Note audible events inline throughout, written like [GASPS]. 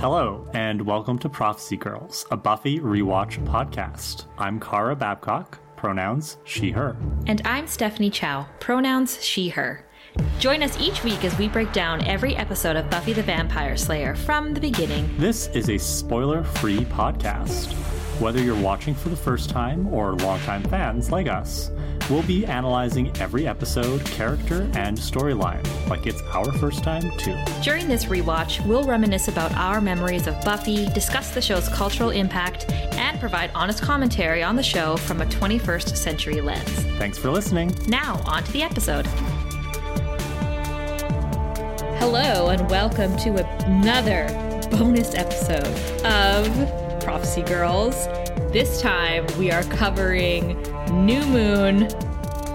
Hello, and welcome to Prophecy Girls, a Buffy rewatch podcast. I'm Kara Babcock, pronouns she, her. And I'm Stephanie Chow, pronouns she, her. Join us each week as we break down every episode of Buffy the Vampire Slayer from the beginning. This is a spoiler free podcast. Whether you're watching for the first time or longtime fans like us, we'll be analyzing every episode, character, and storyline like it's our first time too. During this rewatch, we'll reminisce about our memories of Buffy, discuss the show's cultural impact, and provide honest commentary on the show from a 21st century lens. Thanks for listening. Now, on to the episode. Hello, and welcome to another bonus episode of Prophecy Girls. This time we are covering New Moon,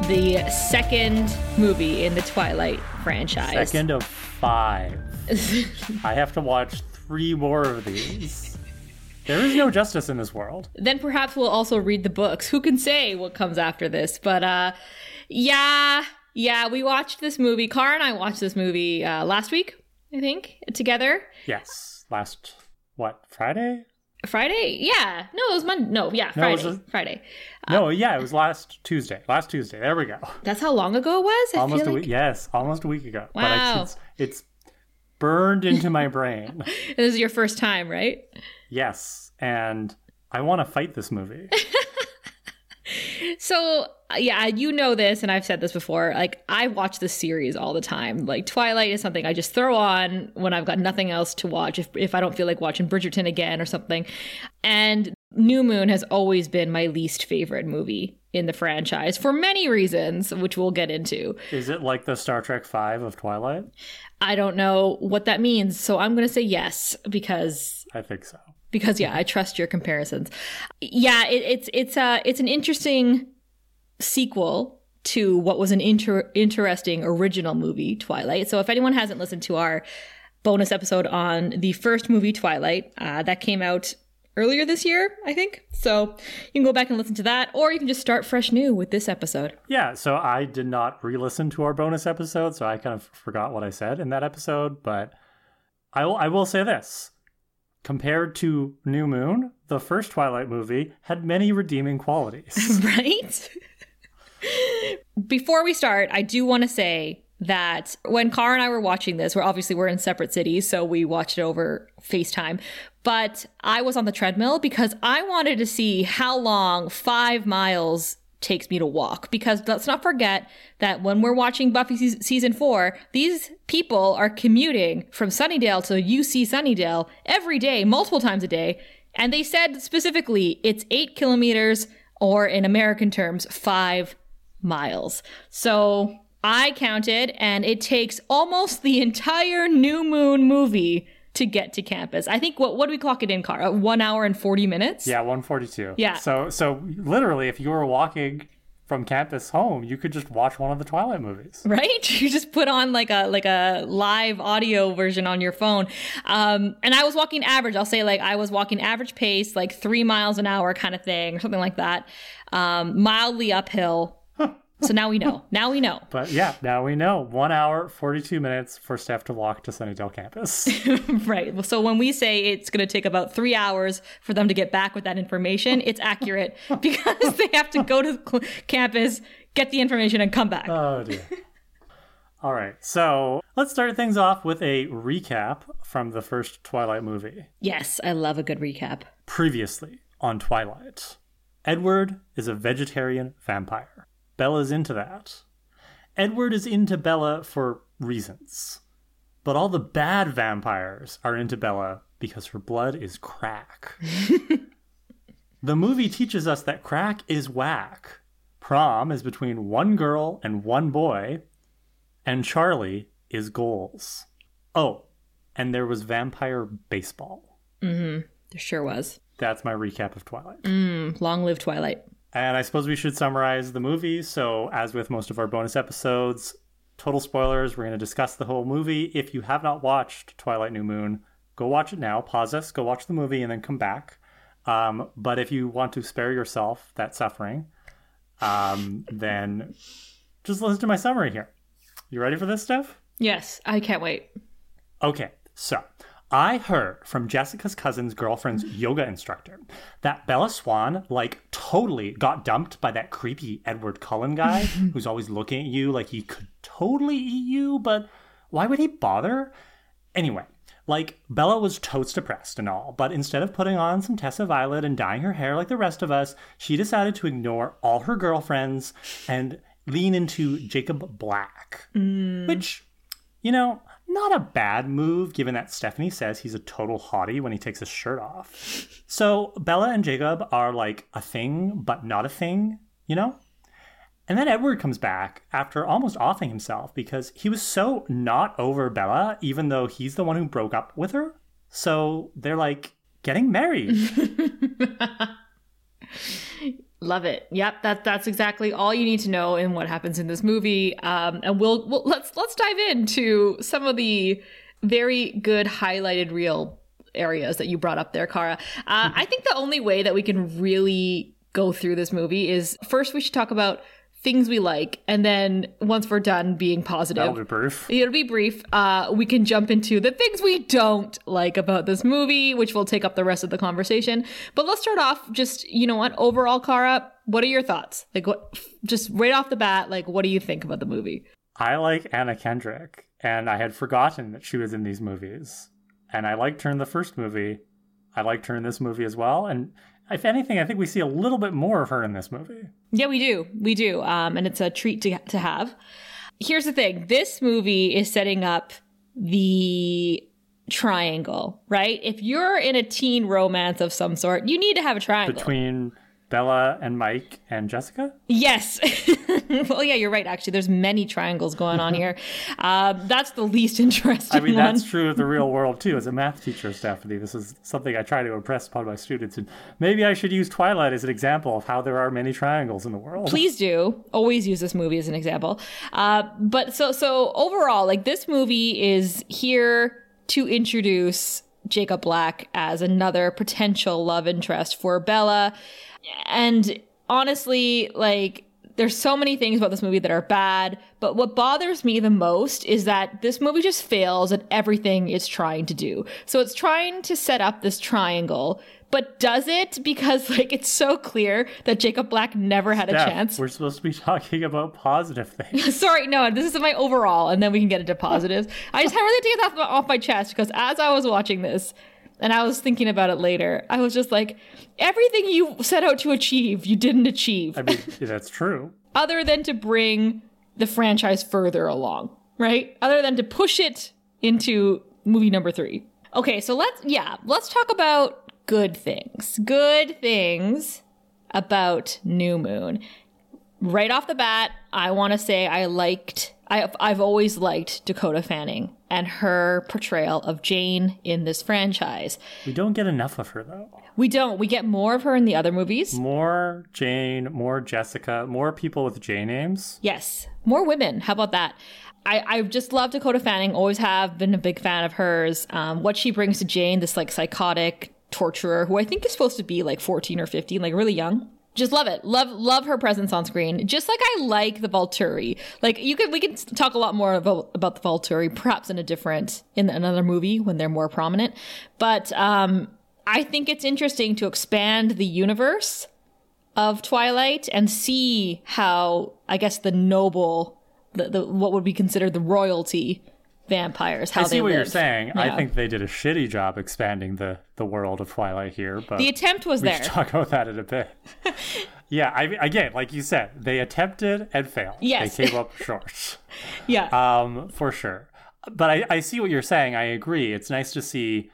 the second movie in the Twilight franchise. Second of five. [LAUGHS] I have to watch three more of these. There is no justice in this world. Then perhaps we'll also read the books. Who can say what comes after this? But uh yeah, yeah, we watched this movie. Car and I watched this movie uh, last week, I think, together. Yes. Last, what, Friday? Friday? Yeah. No, it was Monday. No, yeah, Friday. a- Friday. No, um, yeah, it was last Tuesday. Last Tuesday. There we go. That's how long ago it was? I Almost a feel week. Yes, almost a week ago. But Wow. I, it's, it's burned into my brain. [LAUGHS] This is your first time, right? Yes. And I want to fight this movie. [LAUGHS] So, yeah, you know this, and I've said this before. Like, I watch this series all the time. Like, Twilight is something I just throw on when I've got nothing else to watch, if, if I don't feel like watching Bridgerton again or something. And New Moon has always been my least favorite movie in the franchise for many reasons, which we'll get into. Is it like the Star Trek Five of Twilight? I don't know what that means, so I'm going to say yes because I think so. because yeah, I trust your comparisons. Yeah, it, it's it's uh it's an interesting sequel to what was an inter- interesting original movie, Twilight. So if anyone hasn't listened to our bonus episode on the first movie, Twilight, uh, that came out earlier this year, I think. So you can go back and listen to that, or you can just start fresh new with this episode. Yeah, so I did not re listen to our bonus episode, so I kind of forgot what I said in that episode, but I will, I will say this. Compared to New Moon, the first Twilight movie had many redeeming qualities. [LAUGHS] right? Before we start, I do want to say that when Car and I were watching this, we're obviously we're in separate cities, so we watched it over FaceTime. But I was on the treadmill because I wanted to see how long five miles takes me to walk. Because let's not forget that when we're watching Buffy se- season four, these people are commuting from Sunnydale to UC Sunnydale every day, multiple times a day. And they said specifically it's eight kilometers, or in American terms, five miles. So I counted, and it takes almost the entire New Moon movie to get to campus. I think what what do we clock it in, car? One hour and forty minutes. yeah, 142. Yeah. So, so literally, if you were walking from campus home, you could just watch one of the Twilight movies. right [LAUGHS] you just put on like a like a live audio version on your phone um and i was walking average i'll say like i was walking average pace like three miles an hour kind of thing or something like that um mildly uphill so now we know now we know But yeah, now we know one hour, 42 minutes for Steph to walk to Sunnydale campus. [LAUGHS] right so when we say it's going to take about three hours for them to get back with that information it's accurate [LAUGHS] because they have to go to the cl- campus get the information and come back Oh dear. All right, so let's start things off with a recap from the first Twilight movie. yes i love a good recap Previously on Twilight, Edward is a vegetarian vampire. Bella's into that. Edward is into Bella for reasons. But all the bad vampires are into Bella because her blood is crack. [LAUGHS] the movie teaches us that crack is whack. Prom is between one girl and one boy, and Charlie is goals. Oh, and there was vampire baseball. there sure was That's my recap of Twilight. Mm, long live twilight And I suppose we should summarize the movie. So, as with most of our bonus episodes, total spoilers, we're going to discuss the whole movie. If you have not watched Twilight New Moon, go watch it now. Pause us, go watch the movie, and then come back. Um, but if you want to spare yourself that suffering, um, then just listen to my summary here. You ready for this stuff? Yes, I can't wait. Okay, so I heard from Jessica's cousin's girlfriend's yoga instructor that Bella Swan, like, totally got dumped by that creepy Edward Cullen guy [LAUGHS] who's always looking at you like he could totally eat you, but why would he bother? Anyway, like, Bella was totes depressed and all, but instead of putting on some Tessa Violet and dyeing her hair like the rest of us, she decided to ignore all her girlfriends and lean into Jacob Black. Mm. Which, you know, not a bad move given that Stephanie says he's a total hottie when he takes his shirt off. So Bella and Jacob are like a thing, but not a thing, you know? And then Edward comes back after almost offing himself because he was so not over Bella, even though he's the one who broke up with her. So they're like getting married. [LAUGHS] Love it. Yep, that that's exactly all you need to know in what happens in this movie. Um, and we'll, we'll let's let's dive into some of the very good highlighted real areas that you brought up there, Kara. Uh, [LAUGHS] I think the only way that we can really go through this movie is first we should talk about things we like, and then once we're done being positive, That'll be brief. It'll be brief. Uh, we can jump into the things we don't like about this movie, which will take up the rest of the conversation. But let's start off just, you know what, overall, Kara, what are your thoughts? Like, what, just right off the bat, like, what do you think about the movie? I like Anna Kendrick, and I had forgotten that she was in these movies. And I liked her in the first movie. I liked her in this movie as well. And if anything, I think we see a little bit more of her in this movie. Yeah, we do. We do. Um, and it's a treat to, to have. Here's the thing this movie is setting up the triangle, right? If you're in a teen romance of some sort, you need to have a triangle. Between Bella and Mike and Jessica? Yes. [LAUGHS] well, yeah, you're right. Actually, there's many triangles going on [LAUGHS] here. Uh, that's the least interesting I mean, one. that's true of the real [LAUGHS] world too. As a math teacher, Stephanie, this is something I try to impress upon my students. And maybe I should use Twilight as an example of how there are many triangles in the world. Please do. Always use this movie as an example. Uh, but so so overall, like this movie is here to introduce Jacob Black as another potential love interest for Bella. And honestly, like there's so many things about this movie that are bad, but what bothers me the most is that this movie just fails at everything it's trying to do. So it's trying to set up this triangle, but does it because like it's so clear that Jacob Black never had a chance. We're supposed to be [LAUGHS] talking about positive things. [LAUGHS] Sorry, no, this is my overall, and then we can get into positives. I just had really to get that off my chest because as I was watching this, and I was thinking about it later, I was just like, everything you set out to achieve, you didn't achieve, I mean, that's true. other than to bring the franchise further along, right? Other than to push it into movie number three. Okay, so let's, yeah, let's talk about good things. Good things about New Moon. Right off the bat, I want to say I liked, I've, I've always liked Dakota Fanning and her portrayal of Jane in this franchise. We don't get enough of her though. We don't. We get more of her in the other movies. More Jane, more Jessica, more people with J names. Yes, more women. How about that? I, I just love Dakota Fanning. Always have been a big fan of hers. Um, what she brings to Jane, this like psychotic torturer who I think is supposed to be like 14 or 15, like really young. Just love it. Love love her presence on screen. Just like I like the Volturi. Like you could we can talk a lot more about about the Volturi, perhaps in a different in another movie when they're more prominent. But um, I think it's interesting to expand the universe of Twilight and see how I guess the noble, the, the what would be considered the royalty vampires, how I see they what you're live. saying. I think they did a shitty job expanding the, the world of Twilight here, but The attempt was we there. talk about that in a bit. [LAUGHS] yeah, I mean, again, like you said, they attempted and failed. Yes. They came up [LAUGHS] short. yeah. um, for sure. But I, I see what you're saying. I agree. It's nice to see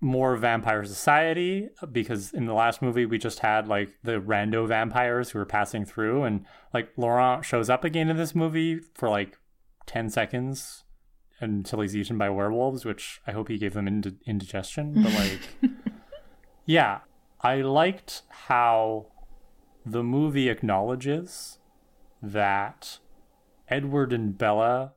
more vampire society because in the last movie we just had like the rando vampires who were passing through and like Laurent shows up again in this movie for like 10 seconds until he's eaten by werewolves which I hope he gave them ind- indigestion but [LAUGHS] like yeah. I liked how the movie acknowledges that Edward and Bella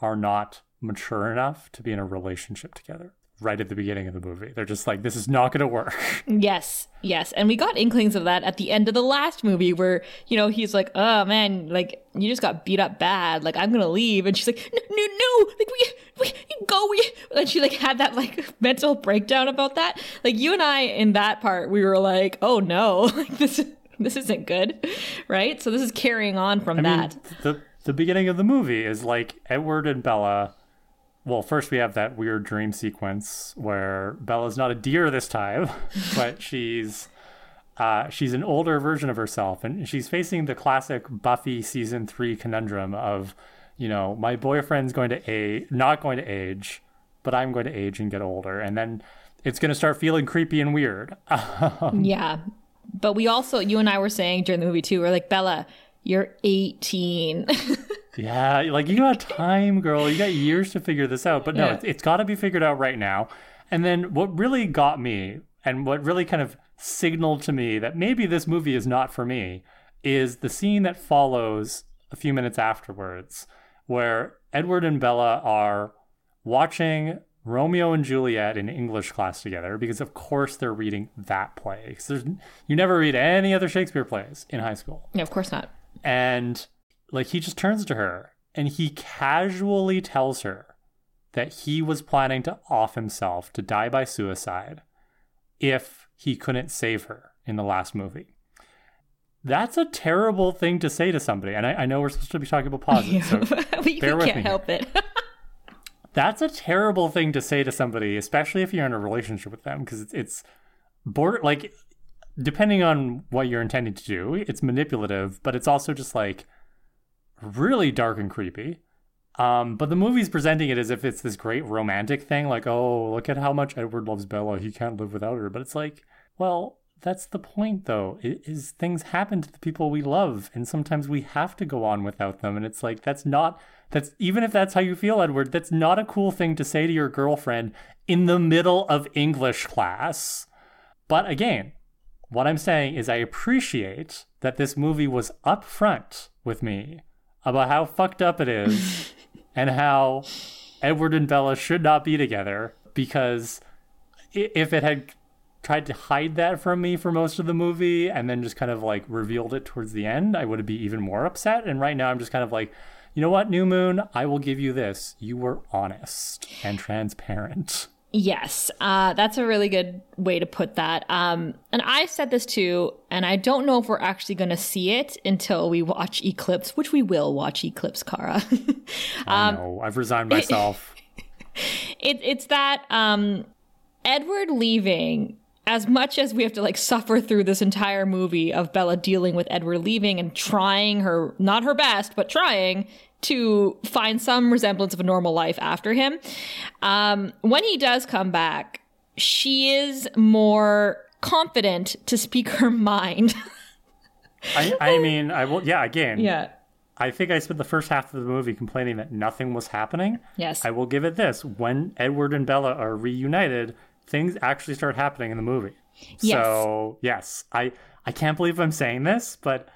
are not mature enough to be in a relationship together right at the beginning of the movie. They're just like, this is not going to work. [LAUGHS] Yes, yes. And we got inklings of that at the end of the last movie where, you know, he's like, oh man, like, you just got beat up bad. Like, I'm going to leave. And she's like, no, no, no. Like, we, we, go we and she like had that like [LAUGHS] mental breakdown about that like you and i in that part we were like oh no [LAUGHS] like this this isn't good right so this is carrying on from I that mean, the the beginning of the movie is like Edward and Bella. Well, first we have that weird dream sequence where Bella's not a deer this time, [LAUGHS] but she's uh, she's an older version of herself, and she's facing the classic Buffy season three conundrum of, you know, my boyfriend's going to age, not going to age, but I'm going to age and get older, and then it's going to start feeling creepy and weird. [LAUGHS] yeah but we also you and i were saying during the movie too we're like bella you're 18 [LAUGHS] Yeah, like you got time, girl. You got years to figure this out. But no, Yeah. it's, it's got to be figured out right now. And then what really got me and what really kind of signaled to me that maybe this movie is not for me is the scene that follows a few minutes afterwards where Edward and Bella are watching Romeo and Juliet in English class together because of course they're reading that play. there's you never read any other Shakespeare plays in high school yeah of course not and like he just turns to her and he casually tells her that he was planning to off himself to die by suicide if he couldn't save her in the last movie. That's a terrible thing to say to somebody and i, I know we're supposed to be talking about [LAUGHS] positive so [LAUGHS] we, we bear with can't me help it. [LAUGHS] That's a terrible thing to say to somebody especially if you're in a relationship with them because it's, it's border like depending on what you're intending to do it's manipulative but it's also just like really dark and creepy. Um, but the movie's presenting it as if it's this great romantic thing like oh look at how much edward loves bella. He can't live without her. But it's like well that's the point though. Is things happen to the people we love and sometimes we have to go on without them. And it's like that's not that's even if that's how you feel edward that's not a cool thing to say to your girlfriend in the middle of english class. But again what i'm saying is i appreciate that this movie was upfront with me about how fucked up it is [LAUGHS] and how edward and bella should not be together because if it had tried to hide that from me for most of the movie and then just kind of like revealed it towards the end, I would be even more upset. And right now I'm just kind of like, you know what, New Moon, I will give you this. You were honest and transparent. Yes, uh, that's a really good way to put that. Um, and I said this too, and I don't know if we're actually going to see it until we watch Eclipse, which we will watch Eclipse, Kara. [LAUGHS] I know. I've resigned myself. [LAUGHS] [LAUGHS] it, it's that um, Edward leaving, as much as we have to like suffer through this entire movie of Bella dealing with Edward leaving and trying her, not her best, but trying to find some resemblance of a normal life after him. Um, when he does come back, she is more confident to speak her mind. [LAUGHS] I, I mean, I will, yeah, again, yeah. I think I spent the first half of the movie complaining that nothing was happening. Yes. I will give it this. When Edward and Bella are reunited, things actually start happening in the movie. Yes. So, yes, I, I can't believe I'm saying this, but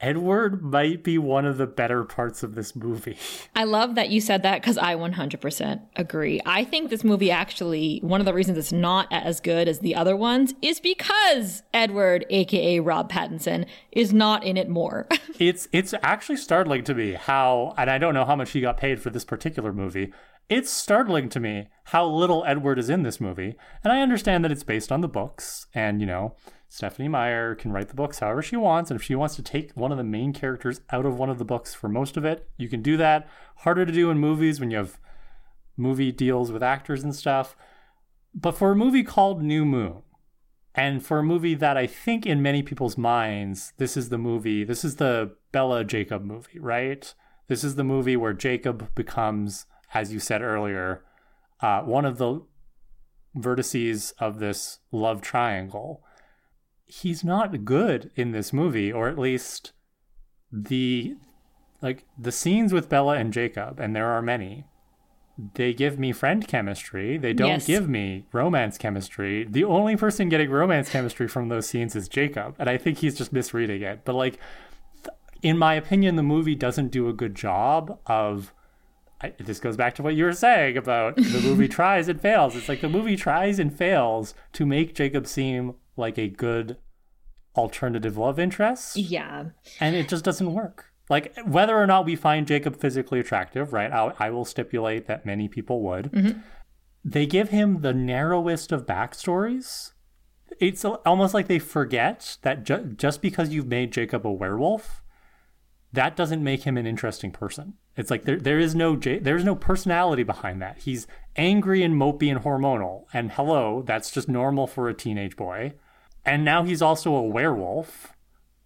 Edward might be one of the better parts of this movie. [LAUGHS] I love that you said that because I 100% agree. I think this movie actually, one of the reasons it's not as good as the other ones is because Edward, aka Rob Pattinson, is not in it more. [LAUGHS] it's it's actually startling to me how and I don't know how much he got paid for this particular movie. It's startling to me how little Edward is in this movie. And I understand that it's based on the books and you know, Stephenie Meyer can write the books however she wants and if she wants to take one of the main characters out of one of the books for most of it, you can do that. Harder to do in movies when you have movie deals with actors and stuff. But for a movie called New Moon, and for a movie that I think in many people's minds, this is the movie, this is the Bella Jacob movie, right? This is the movie where Jacob becomes, as you said earlier, uh, one of the vertices of this love triangle. He's not good in this movie, or at least the like the scenes with Bella and Jacob, and there are many, they give me friend chemistry. They don't Yes. give me romance chemistry. The only person getting romance chemistry from those scenes is Jacob, and I think he's just misreading it. But like, in my opinion, the movie doesn't do a good job of. I, this goes back to what you were saying about the movie [LAUGHS] tries and fails. It's like the movie tries and fails to make Jacob seem like a good alternative love interest, yeah. and it just doesn't work. like whether or not we find Jacob physically attractive, right? I, I will stipulate that many people would. Mm-hmm. They give him the narrowest of backstories. It's almost like they forget that ju- just because you've made Jacob a werewolf, that doesn't make him an interesting person. It's like there there is no J- there's no personality behind that. He's angry and mopey and hormonal. And hello, that's just normal for a teenage boy. And now he's also a werewolf.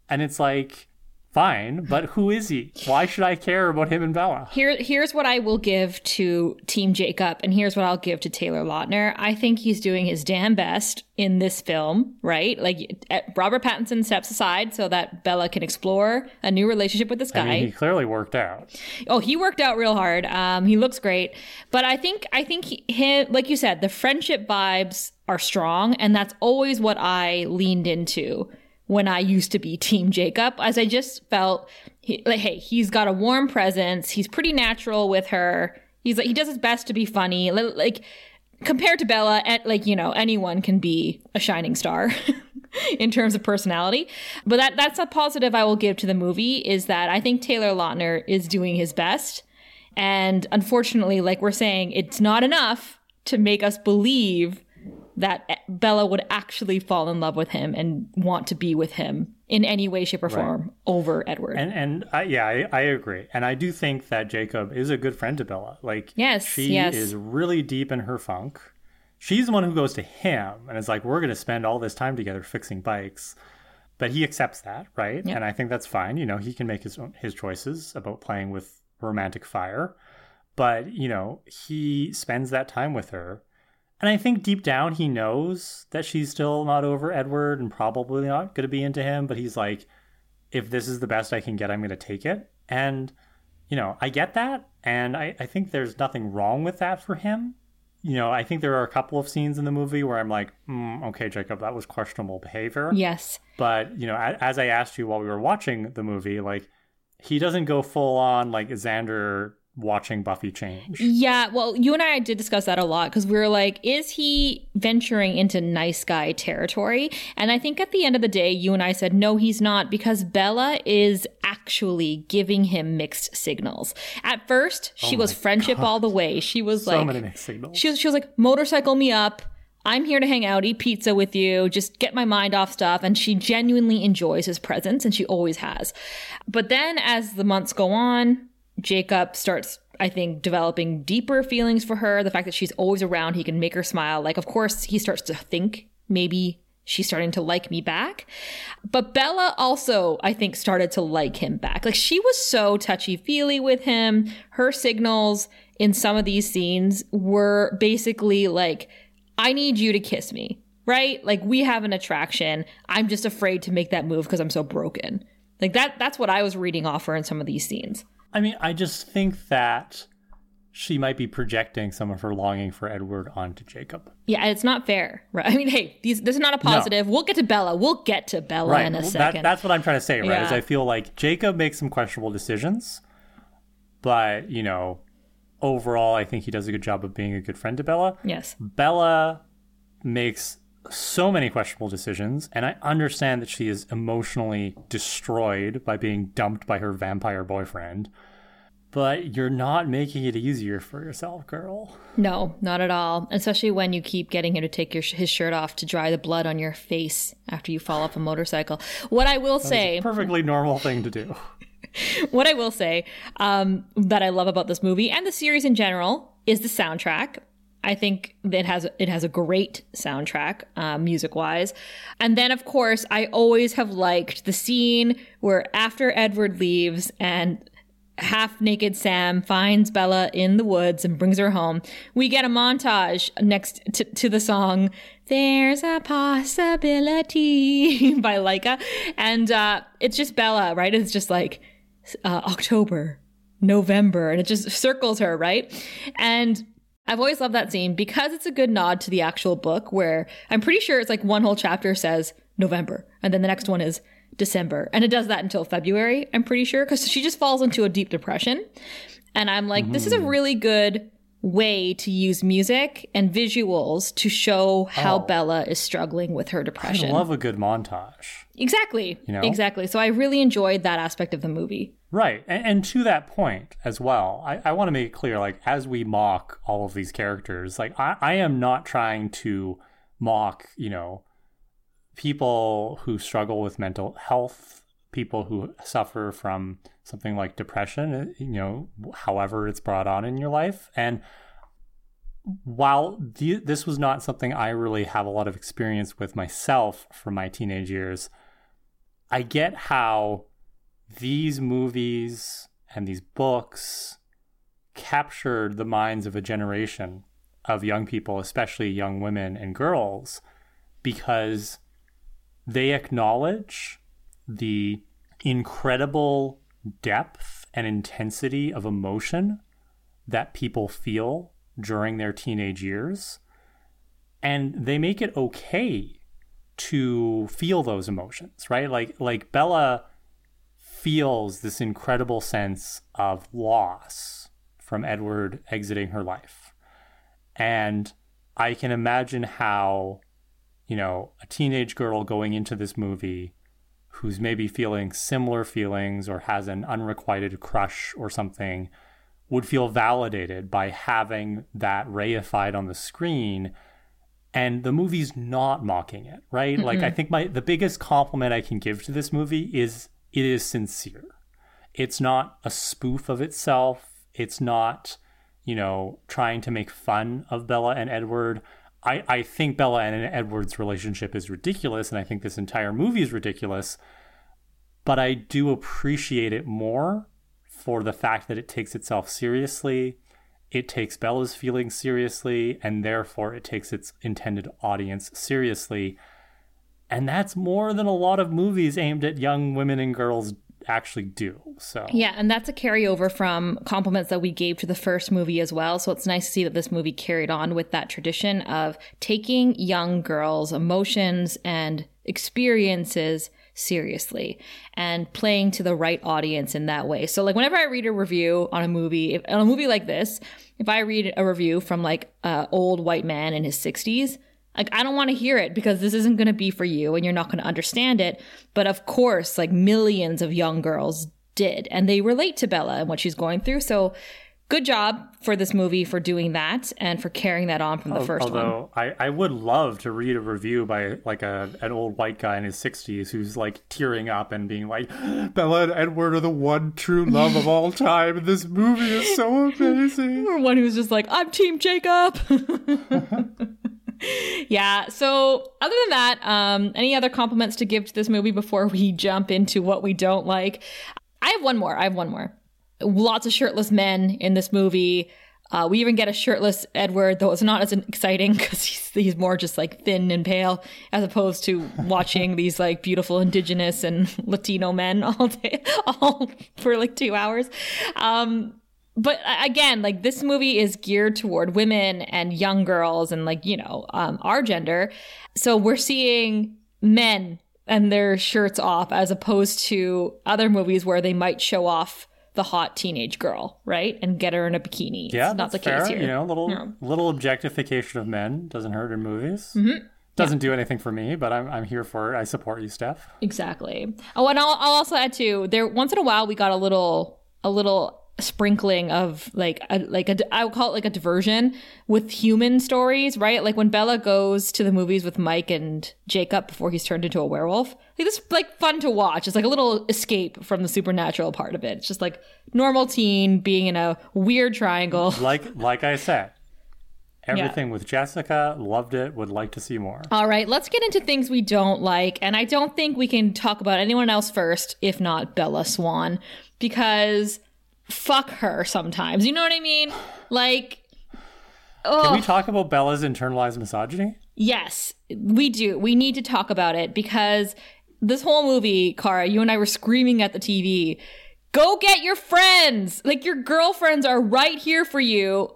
And it's like fine, but who is he? Why should I care about him and Bella? Here, here's what I will give to Team Jacob, and here's what I'll give to Taylor Lautner. I think he's doing his damn best in this film, right? Like Robert Pattinson steps aside so that Bella can explore a new relationship with this guy. I mean, he clearly worked out. Oh, he worked out real hard. Um, he looks great, but I think I think he, him, like you said, the friendship vibes are strong, and that's always what I leaned into when I used to be [LAUGHS] Team Jacob, as I just felt he, like, hey, he's got a warm presence. He's pretty natural with her. He's like he does his best to be funny. Like compared to Bella, like you know anyone can be a shining star. [LAUGHS] in terms of personality. But that that's a positive I will give to the movie is that I think Taylor Lautner is doing his best. And unfortunately, like we're saying, it's not enough to make us believe that Bella would actually fall in love with him and want to be with him in any way, shape, or form right. over Edward. And and I, yeah, I, I, agree, and I do think that Jacob is a good friend to Bella. Like, yes, she yes. is really deep in her funk. She's the one who goes to him and is like, "We're going to spend all this time together fixing bikes." But he accepts that, right? Yep. And I think that's fine. You know, he can make his own, his choices about playing with romantic fire. But, you know, he spends that time with her and I think deep down he knows that she's still not over Edward and probably not going to be into him, but he's like, if this is the best I can get, I'm going to take it. And, you know, I get that. And I, I think there's nothing wrong with that for him. You know, I think there are a couple of scenes in the movie where I'm like, mm, okay, Jacob, that was questionable behavior. Yes. But, you know, as I asked you while we were watching the movie, like, he doesn't go full on like Xander watching Buffy change. Yeah, well, you and I did discuss that a lot because we were like, is he venturing into nice guy territory? And I think at the end of the day, you and I said, no, he's not because Bella is actually giving him mixed signals. At first, she oh was friendship God. all the way. She was so like, many mixed signals. She was, she was like, motorcycle me up. I'm here to hang out, eat pizza with you, just get my mind off stuff. And she genuinely enjoys his presence, and she always has. But then as the months go on, Jacob starts, I think, developing deeper feelings for her. The fact that she's always around, he can make her smile. Like, of course, he starts to think maybe she's starting to like me back. But Bella also, I think, started to like him back. Like, she was so touchy feely with him. Her signals in some of these scenes were basically like, I need you to kiss me, right? Like, we have an attraction. I'm just afraid to make that move because I'm so broken. Like that that's what I was reading off her in some of these scenes. I mean, I just think that she might be projecting some of her longing for Edward onto Jacob. Yeah, it's not fair, right? I mean, hey, these, this is not a positive. No. We'll get to Bella. We'll get to Bella right. in a second. That, that's what I'm trying to say, right? Yeah. Is I feel like Jacob makes some questionable decisions, but you know, overall, I think he does a good job of being a good friend to Bella. Yes, Bella makes so many questionable decisions, and I understand that she is emotionally destroyed by being dumped by her vampire boyfriend. But you're not making it easier for yourself, girl. No, not at all. Especially when you keep getting him to take your, his shirt off to dry the blood on your face after you fall off a motorcycle. What I will that say, perfectly normal thing to do. [LAUGHS] what I will say um, that I love about this movie and the series in general is the soundtrack. I think it has it has a great soundtrack, uh, music wise, and then of course I always have liked the scene where after Edward leaves and half naked Sam finds Bella in the woods and brings her home. We get a montage next to, to the song "There's a Possibility" [LAUGHS] by Lykke Li. and uh, it's just Bella, right? It's just like uh, October, November, and it just circles her, right? And I've always loved that scene because it's a good nod to the actual book where I'm pretty sure it's like one whole chapter says November and then the next one is December. And it does that until February, I'm pretty sure, because she just falls into a deep depression. And I'm like, mm-hmm. this is a mm-hmm. really good way to use music and visuals to show how Oh. Bella is struggling with her depression. I love a good montage. exactly. You know? Exactly. So I really enjoyed that aspect of the movie. Right. And, and to that point as well, I, I want to make it clear like, as we mock all of these characters, like, I, I am not trying to mock, you know, people who struggle with mental health, people who suffer from something like depression, uh, you know, however it's brought on in your life. And while the, this was not something I really have a lot of experience with myself from my teenage years, I get how these movies and these books captured the minds of a generation of young people, especially young women and girls, because they acknowledge the incredible depth and intensity of emotion that people feel during their teenage years. And they make it okay to feel those emotions, right? Like like Bella feels this incredible sense of loss from Edward exiting her life. And I can imagine how, you know, a teenage girl going into this movie who's maybe feeling similar feelings or has an unrequited crush or something would feel validated by having that reified on the screen. And the movie's not mocking it right? Like i think my the biggest compliment i can give to this movie is it is sincere. It's not a spoof of itself. It's not you know trying to make fun of bella and edward i i think bella and edward's relationship is ridiculous and i think this entire movie is ridiculous but i do appreciate it more for the fact that it takes itself seriously it takes Bella's feelings seriously, and therefore it takes its intended audience seriously. And that's more than a lot of movies aimed at young women and girls actually do. So, Yeah, and that's a carryover from compliments that we gave to the first movie as well. So it's nice to see that this movie carried on with that tradition of taking young girls' emotions and experiences seriously and playing to the right audience in that way. So like whenever I read a review on a movie, if, on a movie like this, if I read a review from like a old white man in his 60s, like I don't want to hear it because this isn't going to be for you and you're not going to understand it. But of course, like millions of young girls did and they relate to Bella and what she's going through. So good job for this movie for doing that and for carrying that on from the first one. although I, I would love to read a review by like a an old white guy in his 60s who's like tearing up and being like, [GASPS] Bella and Edward are the one true love of all time, this movie is so [LAUGHS] amazing. or one who's just like, I'm Team Jacob. [LAUGHS] yeah. So, other than that, um, any other compliments to give to this movie before we jump into what we don't like? I have one more. I have one more. Lots of shirtless men in this movie. Uh, we even get a shirtless Edward, though it's not as exciting [LAUGHS] because he's, he's more just like thin and pale, as opposed to watching these like beautiful indigenous and [LAUGHS] Latino men [LAUGHS] all day, all for like two hours. Um, but again, like this movie is geared toward women and young girls and like, you know, um, our gender. So we're seeing men and their shirts off as opposed to other movies where they might show off the hot teenage girl, right? And get her in a bikini. It's Yeah, not that's the fair. case here. You know, little Yeah. little objectification of men doesn't hurt in movies. Mm-hmm. Doesn't do anything for me, but I'm I'm here for it. I support you, Steph. Exactly. Oh, and I'll, I'll also add too. There once in a while we got a little a little sprinkling of like a like a I would call it like a diversion with human stories, right? Like when Bella goes to the movies with Mike and Jacob before he's turned into a werewolf. Like this is like fun to watch. It's like a little escape from the supernatural part of it. It's just like normal teen being in a weird triangle. [LAUGHS] Like like I said, everything with Jessica, loved it. Would like to see more. All right, let's get into things we don't like. And I don't think we can talk about anyone else first, if not Bella Swan, because fuck her sometimes. You know what I mean? Like, Can we talk about Bella's internalized misogyny? yes, we do. We need to talk about it because this whole movie, Kara, you and I were screaming at the TV. Go get your friends. Like your girlfriends are right here for you,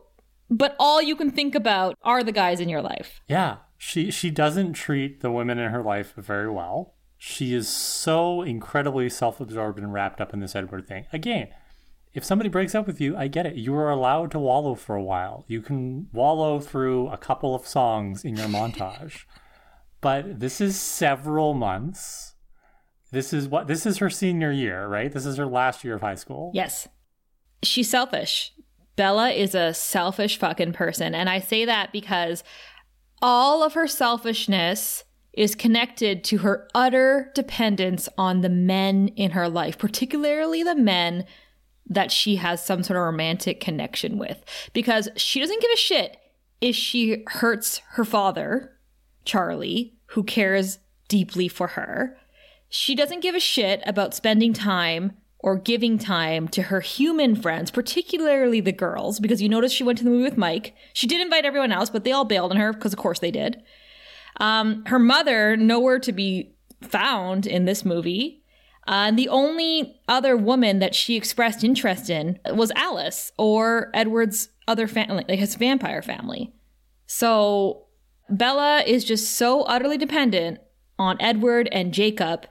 but all you can think about are the guys in your life. Yeah, she she doesn't treat the women in her life very well. She is so incredibly self-absorbed and wrapped up in this Edward thing. Again, if somebody breaks up with you, I get it. You are allowed to wallow for a while. You can wallow through a couple of songs in your montage. [LAUGHS] But this is several months. This is what this is her senior year, right? This is her last year of high school. Yes. She's selfish. Bella is a selfish fucking person. And I say that because all of her selfishness is connected to her utter dependence on the men in her life, particularly the men that she has some sort of romantic connection with. Because she doesn't give a shit if she hurts her father, Charlie, who cares deeply for her. She doesn't give a shit about spending time or giving time to her human friends, particularly the girls, because you notice she went to the movie with Mike. She did invite everyone else, but they all bailed on her because, of course, they did. Um, her mother, nowhere to be found in this movie. Uh, and the only other woman that she expressed interest in was Alice or Edward's other family, like his vampire family. So Bella is just so utterly dependent on Edward and Jacob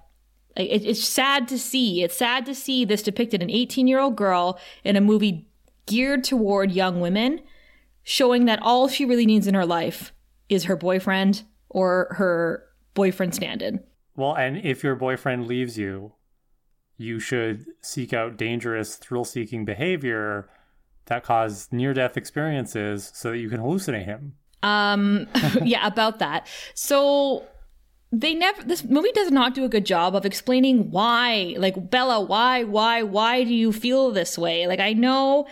it, it's sad to see. It's sad to see this depicted an 18 year old girl in a movie geared toward young women, showing that all she really needs in her life is her boyfriend or her boyfriend stand in. Well, and if your boyfriend leaves you, you should seek out dangerous, thrill seeking behavior that cause near death experiences so that you can hallucinate him. Um, [LAUGHS] yeah, about that. So they never this movie does not do a good job of explaining why like bella why why why do you feel this way like i know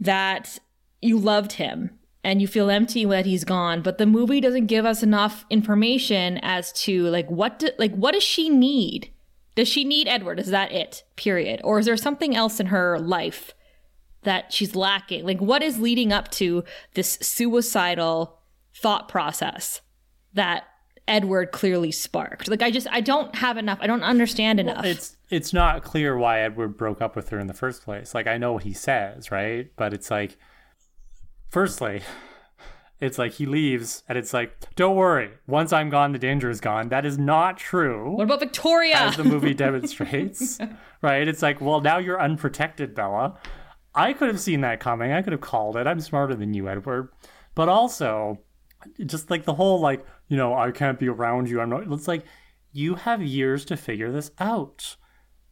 that you loved him and you feel empty that he's gone but the movie doesn't give us enough information as to like what do, like what does she need does she need edward is that it period or is there something else in her life that she's lacking like what is leading up to this suicidal thought process that Edward clearly sparked. Like I just I don't have enough. I don't understand enough. Well, it's it's not clear why Edward broke up with her in the first place. Like I know what he says, right? But it's like firstly, it's like he leaves and it's like, don't worry, once I'm gone, the danger is gone. That is not true. What about Victoria? As the movie [LAUGHS] demonstrates. right? It's like, well, now you're unprotected, Bella. I could have seen that coming. I could have called it. I'm smarter than you, Edward. But also, just like the whole like you know, I can't be around you. I'm not. It's like, you have years to figure this out.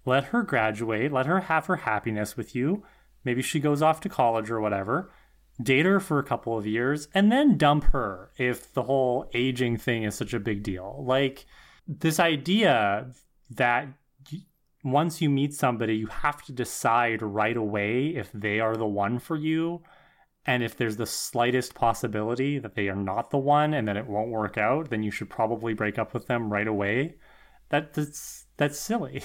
Let her graduate. Let her have her happiness with you. Maybe she goes off to college or whatever. Date her for a couple of years and then dump her if the whole aging thing is such a big deal. Like, this idea that once you meet somebody, you have to decide right away if they are the one for you and if there's the slightest possibility that they are not the one and that it won't work out, then you should probably break up with them right away. That, that's that's silly.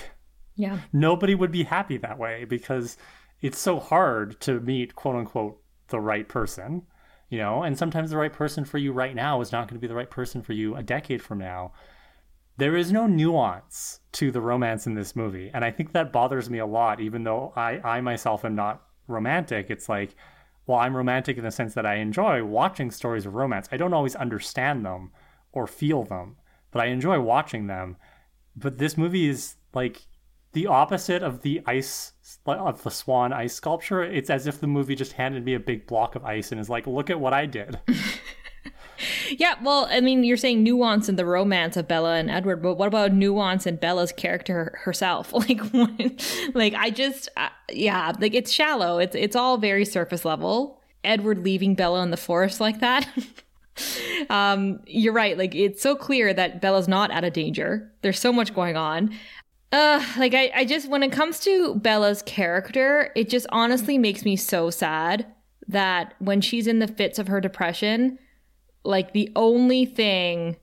Yeah. Nobody would be happy that way because it's so hard to meet quote unquote the right person, you know, and sometimes the right person for you right now is not going to be the right person for you a decade from now. There is no nuance to the romance in this movie, and I think that bothers me a lot even though I I myself am not romantic. It's like well, I'm romantic in the sense that I enjoy watching stories of romance, I don't always understand them or feel them, but I enjoy watching them. But this movie is like the opposite of the ice of the swan ice sculpture. It's as if the movie just handed me a big block of ice and is like, "Look at what I did." [LAUGHS] yeah, well, I mean, you're saying nuance in the romance of Bella and Edward, but what about nuance in Bella's character herself? [LAUGHS] Like, like I just, uh, yeah, like it's shallow. It's it's all very surface level. Edward leaving Bella in the forest like that. [LAUGHS] um, you're right. Like it's so clear that Bella's not out of danger. There's so much going on. Uh, like I, I just when it comes to Bella's character, it just honestly makes me so sad that when she's in the fits of her depression, like the only thing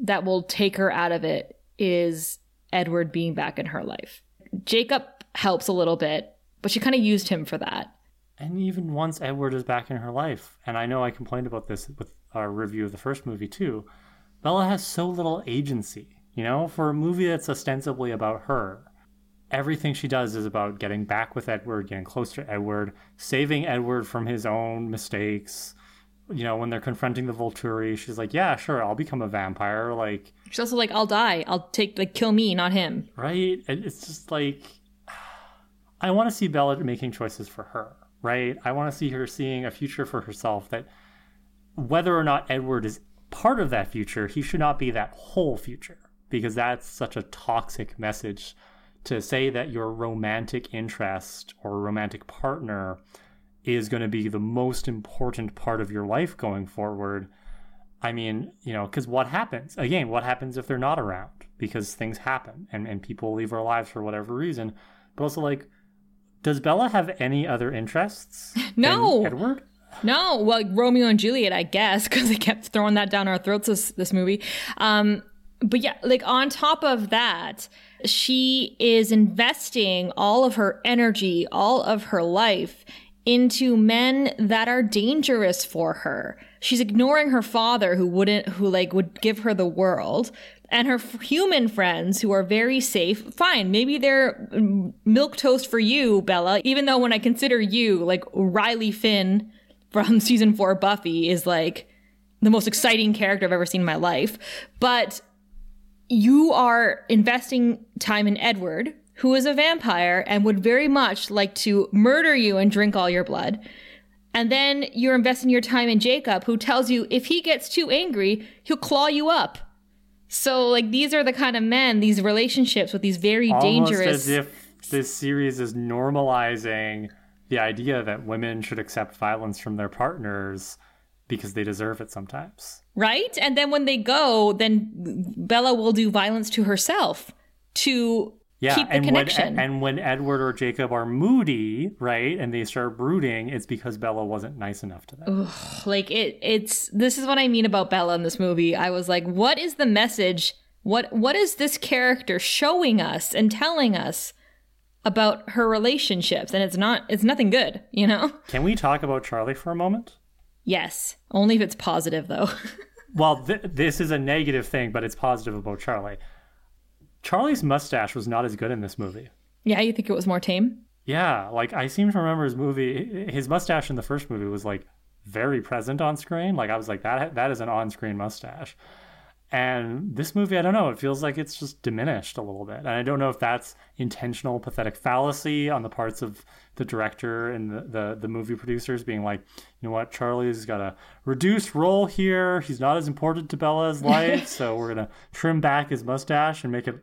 that will take her out of it is Edward being back in her life. Jacob helps a little bit, but she kind of used him for that. And even once Edward is back in her life, and I know I complained about this with our review of the first movie too, Bella has so little agency. You know, for a movie that's ostensibly about her, everything she does is about getting back with Edward, getting close to Edward, saving Edward from his own mistakes, you know, when they're confronting the Volturi, she's like, "Yeah, sure, I'll become a vampire." Like, she's also like, "I'll die. I'll take like kill me, not him." Right? It's just like, I want to see Bella making choices for her, right? I want to see her seeing a future for herself that whether or not Edward is part of that future, he should not be that whole future because that's such a toxic message to say that your romantic interest or romantic partner is going to be the most important part of your life going forward. I mean, you know, because what happens? Again, what happens if they're not around? Because things happen and, and people leave our lives for whatever reason. But also, like, does Bella have any other interests? [LAUGHS] No. Edward? No, well, Romeo and Juliet, I guess, because they kept throwing that down our throats this, this movie. Um, but yeah, like on top of that, she is investing all of her energy, all of her life into men that are dangerous for her. She's ignoring her father who wouldn't, who like would give her the world and her human friends who are very safe. Fine. Maybe they're mm, milk toast for you, Bella, even though when I consider you like Riley Finn from [LAUGHS] season four Buffy is like the most exciting character I've ever seen in my life. But you are investing time in Edward, who is a vampire and would very much like to murder you and drink all your blood. And then you're investing your time in Jacob, who tells you if he gets too angry, he'll claw you up. So, like, these are the kind of men, these relationships with these very Almost dangerous. as if this series is normalizing the idea that women should accept violence from their partners because they deserve it sometimes. Right? And then when they go, then Bella will do violence to herself to Yeah, keep the and connection. when and when Edward or Jacob are moody, right, and they start brooding, it's because Bella wasn't nice enough to them. like it it's this is what I mean about Bella in this movie. I was like, what is the message? What what is this character showing us and telling us about her relationships? And it's not it's nothing good, you know? Can we talk about Charlie for a moment? Yes. Only if it's positive though. [LAUGHS] Well, th- this is a negative thing, but it's positive about Charlie. Charlie's mustache was not as good in this movie. yeah, you think it was more tame? Yeah, like I seem to remember his movie. His mustache in the first movie was like very present on screen. Like I was like that. That is an on-screen mustache. And this movie, I don't know. It feels like it's just diminished a little bit. And I don't know if that's intentional pathetic fallacy on the parts of the director and the, the, the movie producers being like, you know what, Charlie's got a reduced role here. He's not as important to Bella's [LAUGHS] life, so we're gonna trim back his mustache and make it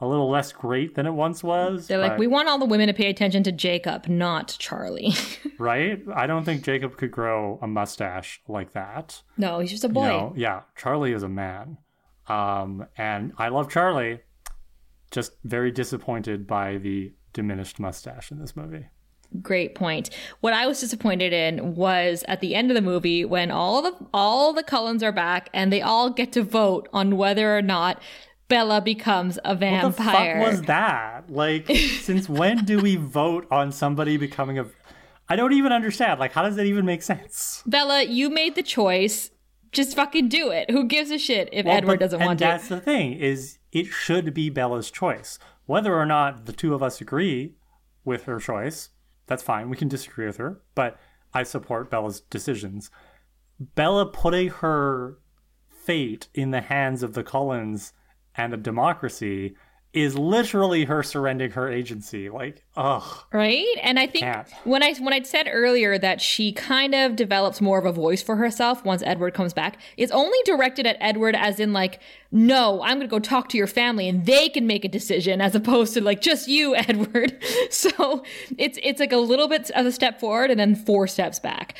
a little less great than it once was. They're like, we want all the women to pay attention to Jacob, not Charlie. [LAUGHS] right? I don't think Jacob could grow a mustache like that. no, he's just a You boy. know? Yeah, Charlie is a man. Um, and I love Charlie. Just very disappointed by the diminished mustache in this movie. Great point. What I was disappointed in was at the end of the movie when all the all the Cullens are back and they all get to vote on whether or not Bella becomes a vampire. What the fuck was that? Like, [LAUGHS] since when do we vote on somebody becoming a? I don't even understand. Like, how does that even make sense? Bella, you made the choice. Just fucking do it. Who gives a shit if Well, Edward but- doesn't and want that's to? the thing is it should be Bella's choice. Whether or not the two of us agree with her choice, that's fine. We can disagree with her, but I support Bella's decisions. Bella putting her fate in the hands of the Cullens and a democracy is literally her surrendering her agency. Like, ugh. Right? And I think Can't. when I when I said earlier that she kind of develops more of a voice for herself once Edward comes back, it's only directed at Edward as in like, no, I'm gonna go talk to your family and they can make a decision as opposed to like just you, [LAUGHS] Edward. So it's it's like a little bit of a step forward and then four steps back.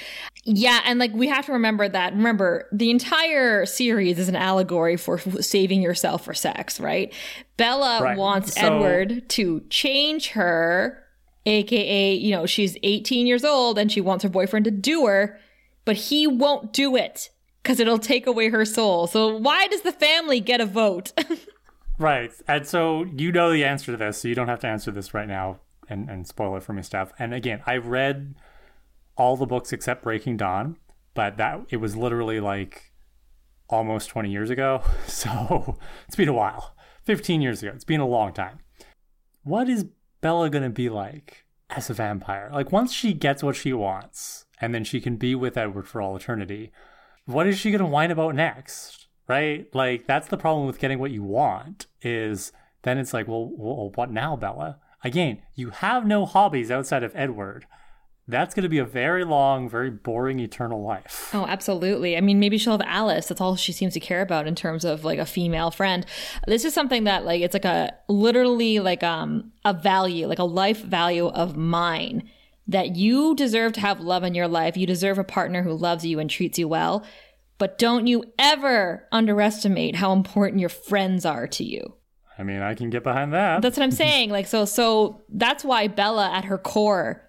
Yeah, and like we have to remember that. Remember, the entire series is an allegory for saving yourself for sex, right? Bella Right. wants So- Edward to change her, aka, you know, she's 18 years old and she wants her boyfriend to do her, but he won't do it because it'll take away her soul. So why does the family get a vote? [LAUGHS] Right. And so you know the answer to this, so you don't have to answer this right now and, and spoil it for me, Steph. And again, I read all the books except Breaking Dawn, but that it was literally like almost 20 years ago. [LAUGHS] So it's been a while. 15 years ago. It's been a long time. What is Bella going to be like as a vampire? Like once she gets what she wants and then she can be with Edward for all eternity, what is she going to whine about next? Right? Like that's the problem with getting what you want is then it's like, well, well what now, Bella? Again, you have no hobbies outside of Edward. That's going to be a very long, very boring eternal life. Oh, absolutely. I mean, maybe she'll have Alice. That's all she seems to care about in terms of like a female friend. This is something that like it's like a literally like um a value, like a life value of mine that you deserve to have love in your life. You deserve a partner who loves you and treats you well. But don't you ever underestimate how important your friends are to you. I mean, I can get behind that. That's what I'm saying. Like so so that's why Bella at her core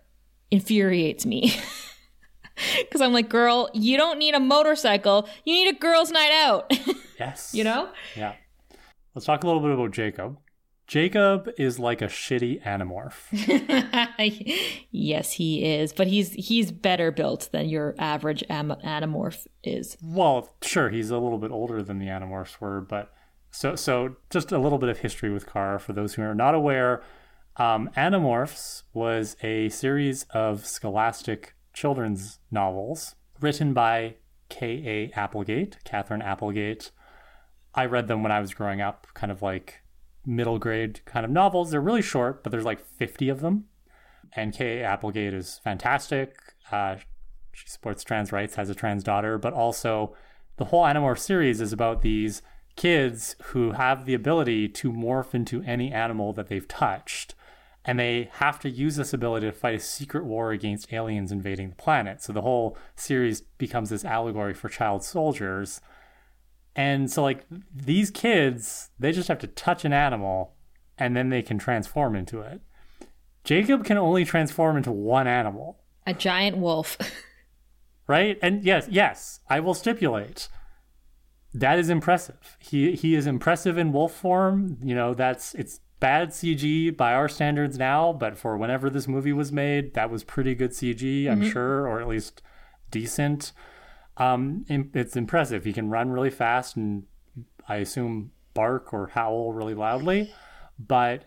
infuriates me. [LAUGHS] Cuz I'm like, "Girl, you don't need a motorcycle. You need a girls night out." [LAUGHS] yes. you know? Yeah. Let's talk a little bit about Jacob. Jacob is like a shitty animorph. [LAUGHS] yes, he is, but he's he's better built than your average am- animorph is. Well, sure, he's a little bit older than the animorphs were, but so so just a little bit of history with Kara for those who are not aware. Um, Animorphs was a series of scholastic children's novels written by K.A. Applegate, Catherine Applegate. I read them when I was growing up, kind of like middle grade kind of novels. They're really short, but there's like 50 of them. And K.A. Applegate is fantastic. Uh, she supports trans rights, has a trans daughter, but also the whole Animorph series is about these kids who have the ability to morph into any animal that they've touched. And they have to use this ability to fight a secret war against aliens invading the planet. So the whole series becomes this allegory for child soldiers. And so, like, these kids, they just have to touch an animal and then they can transform into it. Jacob can only transform into one animal. A giant wolf. [LAUGHS] right? And yes, yes, I will stipulate that is impressive. He he is impressive in wolf form. You know, that's it's bad CG by our standards now, but for whenever this movie was made, that was pretty good CG, I'm mm-hmm. sure, or at least decent. Um, it's impressive. He can run really fast and I assume bark or howl really loudly, but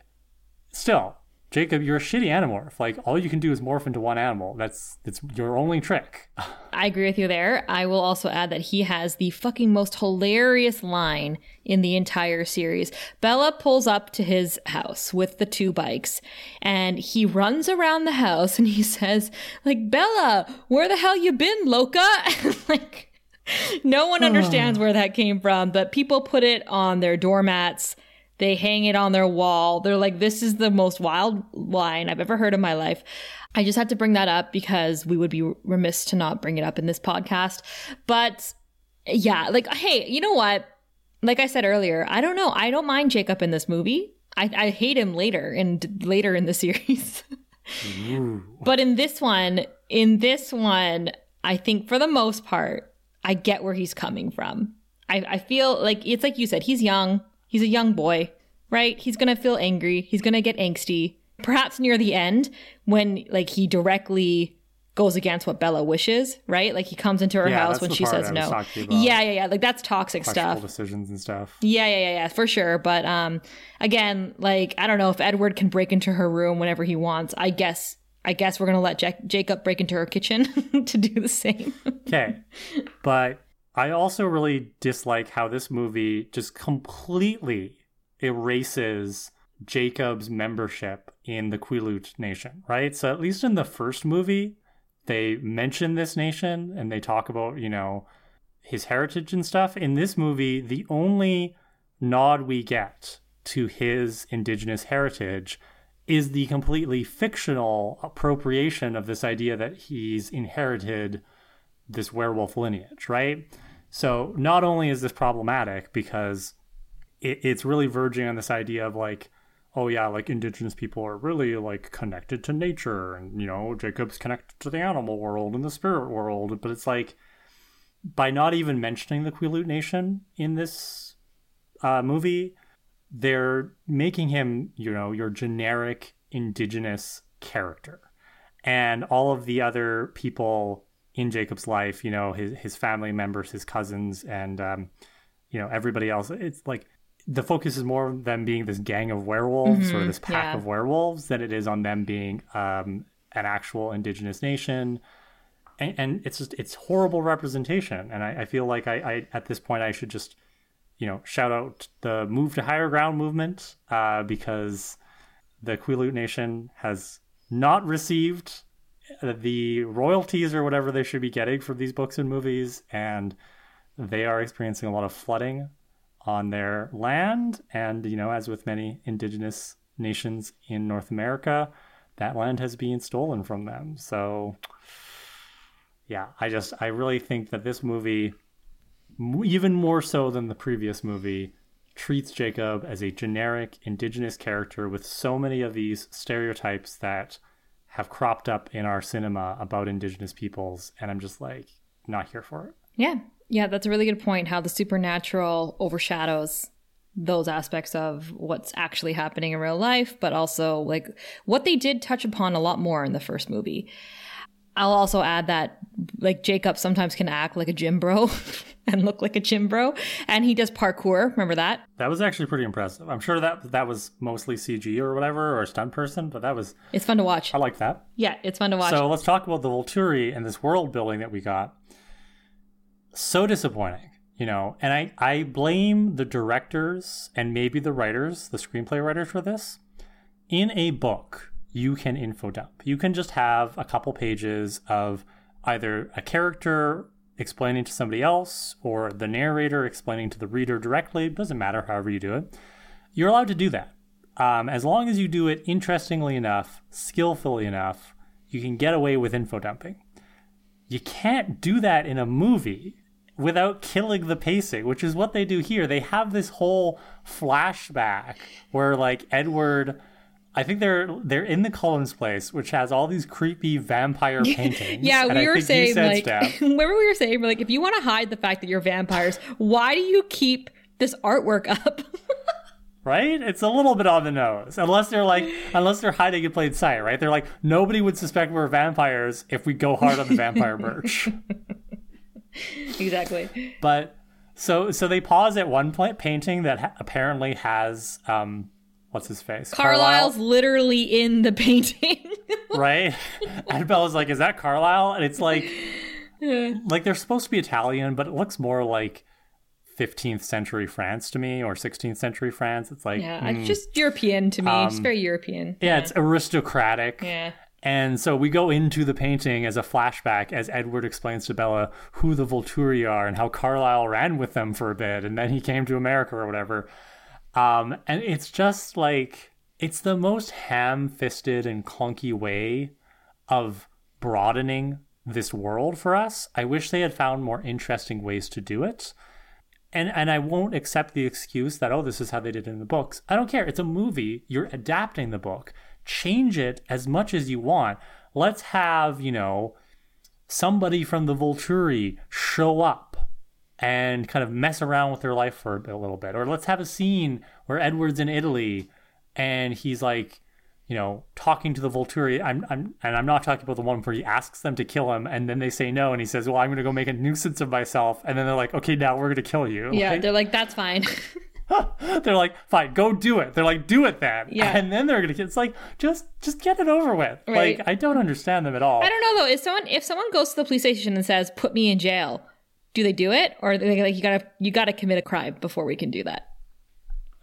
still, Jacob, you're a shitty animorph. Like all you can do is morph into one animal. That's it's your only trick. [LAUGHS] I agree with you there. I will also add that he has the fucking most hilarious line in the entire series. Bella pulls up to his house with the two bikes and he runs around the house and he [LAUGHS] says, like, Bella, where the hell you been, Loca? [LAUGHS] like no one [SIGHS] understands where that came from, but people put it on their doormats they hang it on their wall. They're like, this is the most wild line I've ever heard in my life. I just had to bring that up because we would be remiss to not bring it up in this podcast. But yeah, like, hey, you know what? Like I said earlier, I don't know. I don't mind Jacob in this movie. I, I hate him later and later in the [LAUGHS] series. but in this one, in this one, I think for the most part, I get where he's coming from. I, I feel like it's like you said, he's young. He's a young boy, right? He's going to feel angry. He's going to get angsty. Perhaps near the end when like he directly goes against what Bella wishes, right? Like he comes into her yeah, house when she says no. Yeah, yeah, yeah. Like that's toxic stuff. Decisions and stuff. Yeah, yeah, yeah, yeah, for sure. But um, again, like I don't know if Edward can break into her room whenever he wants. I guess, I guess we're gonna let Jacob break into her kitchen [LAUGHS] to do the same. okay, [LAUGHS] but I also really dislike how this movie just completely erases Jacob's membership in the Quileute Nation, right? So at least in the first movie, they mention this nation and they talk about, you know, his heritage and stuff. In this movie, the only nod we get to his indigenous heritage is the completely fictional appropriation of this idea that he's inherited this werewolf lineage, right? So not only is this problematic because it, it's really verging on this idea of like, oh yeah, like indigenous people are really like connected to nature, and you know Jacob's connected to the animal world and the spirit world, but it's like by not even mentioning the Quileute Nation in this uh, movie, they're making him, you know, your generic indigenous character. And all of the other people in Jacob's life, you know, his his family members, his cousins, and um, you know everybody else. It's like the focus is more on them being this gang of werewolves mm-hmm, or this pack yeah. of werewolves than it is on them being um, an actual indigenous nation. And, and, it's just it's horrible representation. And I, I feel like I, I, at this point I should just you know shout out the move to higher ground movement uh, because the Quileute Nation has not received the royalties or whatever they should be getting from these books and movies, and they are experiencing a lot of flooding on their land. And, you know, as with many indigenous nations in North America, that land has been stolen from them. So, yeah, I just, I really think that this movie, even more so than the previous movie, treats Jacob as a generic indigenous character with so many of these stereotypes that have cropped up in our cinema about indigenous peoples and i'm just like not here for it. Yeah. Yeah that's a really good point how the supernatural overshadows those aspects of what's actually happening in real life but also like what they did touch upon a lot more in the first movie I'll also add that like Jacob sometimes can act like a gym bro [LAUGHS] and look like a gym bro, and he does parkour. Remember that? That was actually pretty impressive. I'm sure that that was mostly CG or whatever or a stunt person, but that was it's fun to watch. I like that. Yeah, it's fun to watch. So let's talk about the Volturi and this world building that we got. So disappointing, you know, and I I blame the directors and maybe the writers, the screenplay writers for this. In a book, you can info dump. You can just have a couple pages of either a character explaining to somebody else or the narrator explaining to the reader directly. It doesn't matter, however you do it. You're allowed to do that. Um, as long as you do it interestingly enough, skillfully enough, you can get away with info dumping. You can't do that in a movie without killing the pacing, which is what they do here. They have this whole flashback where, like, Edward I think they're they're in the Cullens place, which has all these creepy vampire [LAUGHS] paintings. yeah, we were saying like, [LAUGHS] remember we were saying we're like, if you want to hide the fact that you're vampires, why do you keep this artwork up? [LAUGHS] right? It's a little bit on the nose, unless they're like, unless they're hiding in plain sight, right? They're like, nobody would suspect we're vampires if we go hard on the vampire merch. exactly. But so so they pause at one painting that ha- apparently has um, what's his face? Carlisle's Carlisle? literally in the painting. [LAUGHS] right? And Bella's like, is that Carlisle? And it's like, [LAUGHS] like they're supposed to be Italian, but it looks more like 15th century France to me or 16th century France. It's like, yeah, mm, it's just European to me. Um, it's very European. Yeah, yeah, it's aristocratic. Yeah. And so we go into the painting as a flashback as Edward explains to Bella who the Volturi are and how Carlisle ran with them for a bit and then he came to America or whatever. Um, and it's just like it's the most ham-fisted and clunky way of broadening this world for us. I wish they had found more interesting ways to do it. And and I won't accept the excuse that oh this is how they did it in the books. I don't care. It's a movie. You're adapting the book. Change it as much as you want. Let's have, you know, somebody from the Volturi show up and kind of mess around with their life for a little bit. Or let's have a scene where Edward's in Italy and he's like, you know, talking to the Volturi. I'm, I'm, and I'm not talking about the one where he asks them to kill him, and then they say no, and he says, "Well, I'm going to go make a nuisance of myself," and then they're like, "Okay, now we're going to kill you." Yeah, like, they're like, "That's fine." [LAUGHS] [LAUGHS] they're like, "Fine, go do it." They're like, "Do it then." Yeah, and then they're going to. get It's like, just, just get it over with. Right. Like, I don't understand them at all. I don't know though. If someone, if someone goes to the police station and says, "Put me in jail," do they do it? Or they like you gotta you gotta commit a crime before we can do that.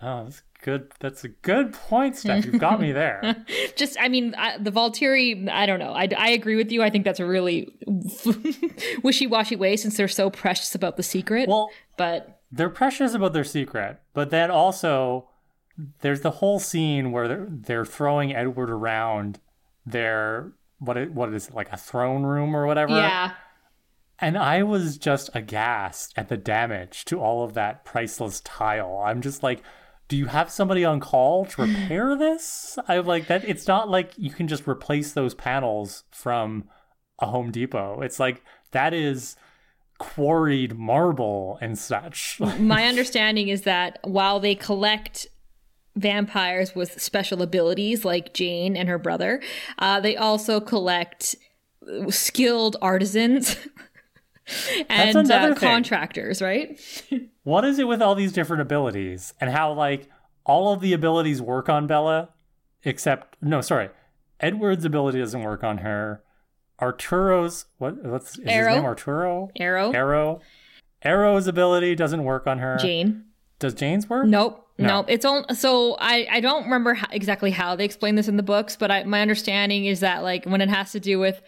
Oh that's good that's a good point steph. You've got me [LAUGHS] there. Just i mean I, the volturi i don't know. I, I agree with you. I think that's a really [LAUGHS] wishy-washy way since they're so precious about the secret. Well but they're precious about their secret but then also there's the whole scene where they're, they're throwing edward around their what it, what is it like a throne room or whatever? Yeah and I was just aghast at the damage to all of that priceless tile. I'm just like, do you have somebody on call to repair [SIGHS] this? I'm like that it's not like you can just replace those panels from a Home Depot. It's like that is quarried marble and such. [LAUGHS] My understanding is that while they collect vampires with special abilities like Jane and her brother, uh, they also collect skilled artisans [LAUGHS] [LAUGHS] and uh, contractors, right? [LAUGHS] what is it with all these different abilities and how like all of the abilities work on Bella except no, sorry. Edward's ability doesn't work on her. Arturo's what what's is Aro. his name Arturo? Aro. Aro. Aro's ability doesn't work on her. Jane. Does Jane's work? Nope. No, it's all So I I don't remember how, exactly how they explain this in the books, but I, my understanding is that like when it has to do with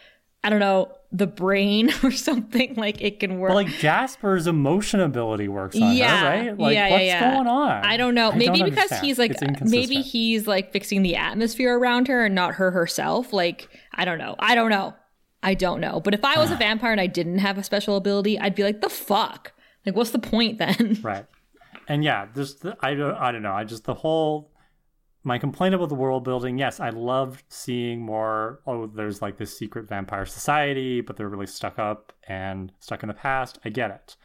I don't know the brain [LAUGHS] or something, like it can work. But like Jasper's emotion ability works on yeah, her, right? Like yeah, what's yeah. going on? I don't know. I maybe don't because understand. he's like maybe he's like fixing the atmosphere around her and not her herself. Like I don't know. I don't know. I don't know. But if I was a [SIGHS] vampire and I didn't have a special ability, I'd be like, the fuck. Like, what's the point then? [LAUGHS] Right. And yeah, just the, I don't I don't know. I just the whole my complaint about the world building. Yes, I loved seeing more. Oh, there's like this secret vampire society, but they're really stuck up and stuck in the past. I get it.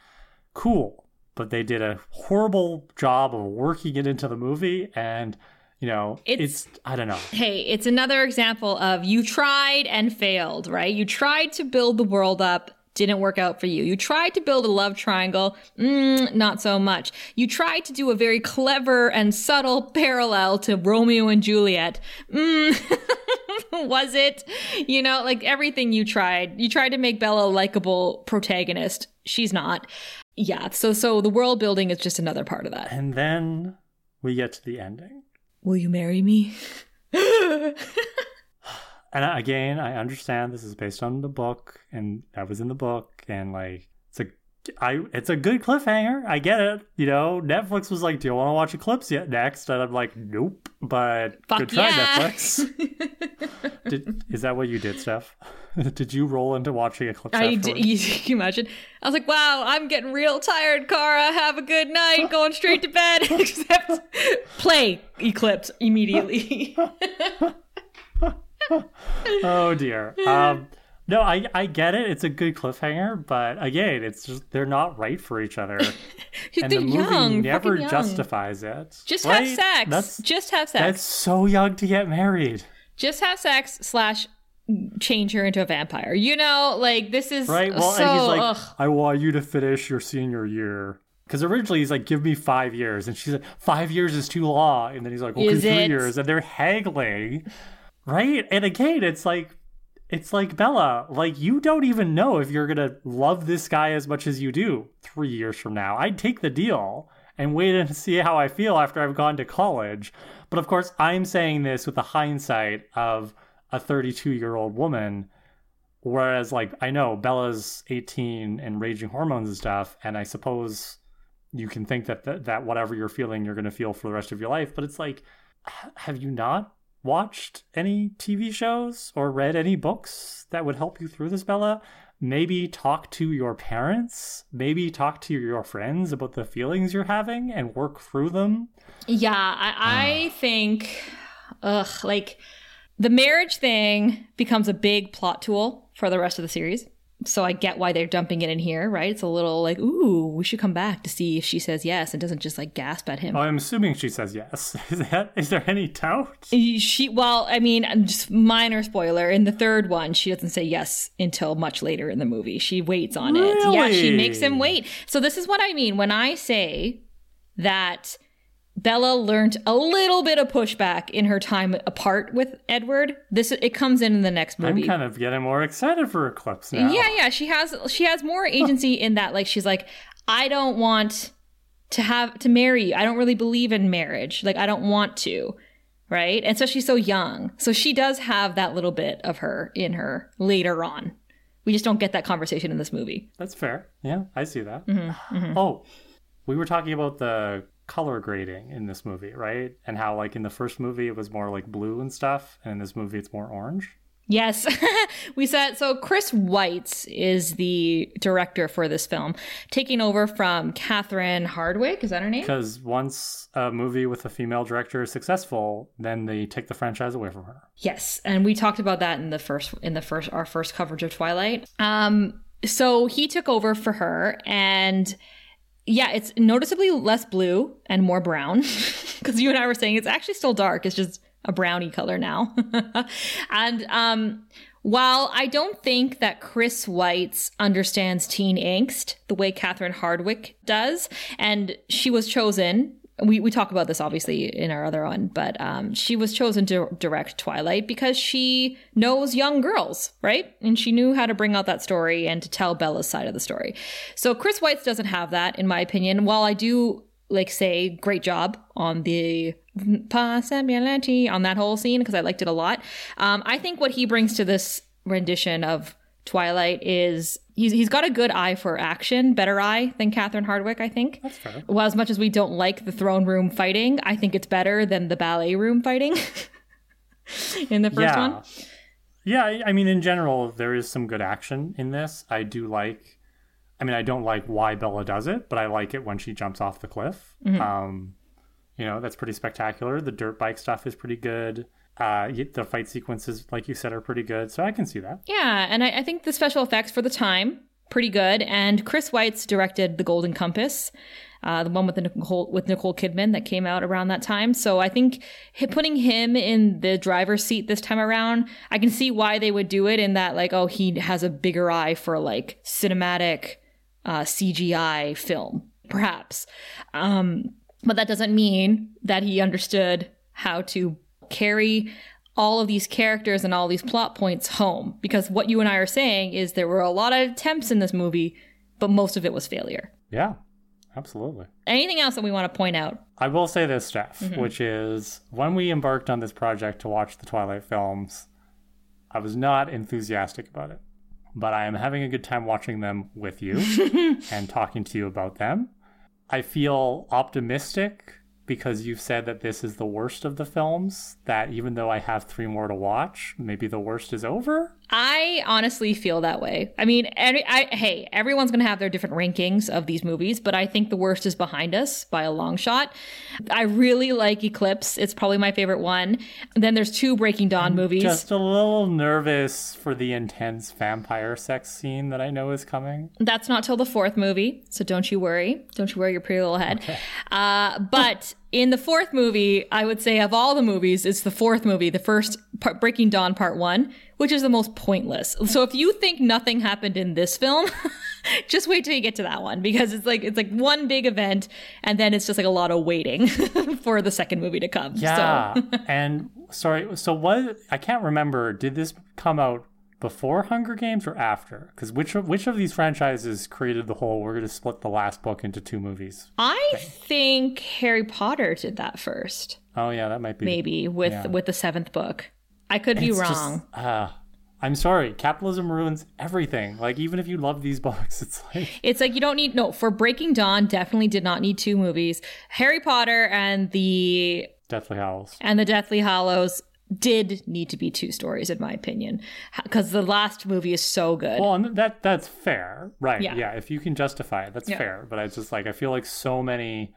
Cool, but they did a horrible job of working it into the movie, and you know, It's- it's I don't know. Hey, it's another example of you tried and failed, right? You tried to build the world up, didn't work out for you. You tried to build a love triangle, mm, not so much. You tried to do a very clever and subtle parallel to Romeo and Juliet. Mm, [LAUGHS] was it? You know, like everything you tried. You tried to make Bella a likable protagonist. She's not. Yeah, so so the world building is just another part of that. And then we get to the ending. Will you marry me? [LAUGHS] and again, I understand this is based on the book, and that was in the book, and like it's a, I, it's a good cliffhanger. I get it. You know, Netflix was like, "Do you want to watch Eclipse yet?" Next, and I'm like, "Nope." But Fuck good try, yeah. Netflix. [LAUGHS] did, is that what you did, Steph? [LAUGHS] did you roll into watching Eclipse? I afterwards? [LAUGHS] you, can you imagine? I was like, wow, I'm getting real tired, Kara. Have a good night. Going straight to bed. Except play Eclipse immediately. [LAUGHS] oh dear. Um, no, I I get it. It's a good cliffhanger, but again, it's just they're not right for each other, [LAUGHS] and the movie young, never young. justifies it. Just right? have sex. That's Just have sex. that's so young to get married, Just have sex slash change her into a vampire. You know, like this is right? Well, so. and he's like, ugh. I want you to finish your senior year. Because originally he's like, give me five years. And she's like, five years is too long. And then he's like, okay, Is three it? years. And they're haggling. Right? And again, it's like, it's like Bella, like you don't even know if you're gonna love this guy as much as you do three years from now. I'd take the deal and wait and see how I feel after I've gone to college. But of course, I'm saying this with the hindsight of a 32 year old woman. Whereas, like, I know Bella's 18 and raging hormones and stuff, and I suppose you can think that th- that whatever you're feeling, you're going to feel for the rest of your life. But it's like, have you not watched any TV shows or read any books that would help you through this, Bella? Maybe talk to your parents. Maybe talk to your friends about the feelings you're having and work through them. Yeah, I, I ah. think, ugh, like the marriage thing becomes a big plot tool for the rest of the series. So I get why they're dumping it in here, right? It's a little like, ooh, we should come back to see if she says yes and doesn't just like gasp at him. Oh, I'm assuming she says yes. [LAUGHS] Is that is there any doubt? She, well, I mean, just minor spoiler. In the third one, she doesn't say yes until much later in the movie. She waits on it. Yeah, she makes him wait. So this is what I mean when I say that Bella learned a little bit of pushback in her time apart with Edward. This it comes in in the next movie. I'm kind of getting more excited for Eclipse now. Yeah, yeah, she has she has more agency in that like she's like I don't want to have to marry you. I don't really believe in marriage. Like I don't want to. Right? And so she's so young. So she does have that little bit of her in her later on. We just don't get that conversation in this movie. That's fair. Yeah, I see that. Mm-hmm, Oh, we were talking about the color grading in this movie, right? And how like in the first movie it was more like blue and stuff, and in this movie it's more orange. Yes. [LAUGHS] we said so Chris Weitz is the director for this film, taking over from Catherine Hardwicke. Is that her name? Because once a movie with a female director is successful, then they take the franchise away from her. Yes, and we talked about that in the first in the first our first coverage of Twilight. Um so he took over for her and yeah, it's noticeably less blue and more brown [LAUGHS] cuz you and I were saying it's actually still dark, it's just a brownie color now. [LAUGHS] and um while I don't think that Chris Weitz understands teen angst the way Catherine Hardwicke does, and she was chosen we, we talk about this obviously in our other one, but um, she was chosen to direct Twilight because she knows young girls, right? And she knew how to bring out that story and to tell Bella's side of the story. So Chris Weitz doesn't have that, in my opinion. While I do like say great job on the possibility on that whole scene because I liked it a lot. Um, I think what he brings to this rendition of Twilight is he's he's got a good eye for action, better eye than Catherine Hardwicke, I think. That's fair. Well, as much as we don't like the throne room fighting, I think it's better than the ballet room fighting [LAUGHS] in the first yeah. one. Yeah, I- I mean, in general, there is some good action in this. I do like. I mean, I don't like why Bella does it, but I like it when she jumps off the cliff. Mm-hmm. Um, you know, that's pretty spectacular. The dirt bike stuff is pretty good. Uh, the fight sequences, like you said, are pretty good. So I can see that. Yeah, and I, I think the special effects for the time pretty good. And Chris Weitz directed The Golden Compass, uh, the one with the Nicole with Nicole Kidman that came out around that time. So I think putting him in the driver's seat this time around, I can see why they would do it. In that, like, oh, he has a bigger eye for like cinematic uh, CGI film, perhaps. Um, but that doesn't mean that he understood how to carry all of these characters and all these plot points home. Because what you and I are saying is there were a lot of attempts in this movie, but most of it was failure. Yeah, absolutely. Anything else that we want to point out? I will say this, Steph, mm-hmm. which is when we embarked on this project to watch the Twilight films, I was not enthusiastic about it. But I am having a good time watching them with you [LAUGHS] and talking to you about them. I feel optimistic because you've said that this is the worst of the films, that even though I have three more to watch, maybe the worst is over. I honestly feel that way. I mean, every, I, hey, everyone's going to have their different rankings of these movies, but I think the worst is behind us by a long shot. I really like Eclipse. It's probably my favorite one. then there's two Breaking Dawn movies. Just a little nervous for the intense vampire sex scene that I know is coming. That's not till the fourth movie, so don't you worry. Don't you worry your pretty little head. Uh, but in the fourth movie, I would say of all the movies, it's the fourth movie, the first part, Breaking Dawn Part One, which is the most pointless. So if you think nothing happened in this film, [LAUGHS] just wait till you get to that one because it's like it's like one big event, and then it's just like a lot of waiting [LAUGHS] for the second movie to come. Yeah. So. [LAUGHS] and sorry, so what I can't remember, did this come out before Hunger Games or after? Because which of, which of these franchises created the whole we're going to split the last book into two movies? I think Harry Potter did that first, Oh yeah, that might be maybe with Yeah. with the seventh book. I could be It's just- wrong. uh, I'm sorry, capitalism ruins everything. Like even if you love these [LAUGHS] books, it's like It's like you don't need no for Breaking Dawn. Definitely did not need two movies. Harry Potter and the Deathly Hallows. and the Deathly Hallows did need to be two stories, in my opinion, because the last movie is so good. Well, and that that's fair, right? Yeah. Yeah, if you can justify it, that's Yeah. fair. But I just like I feel like so many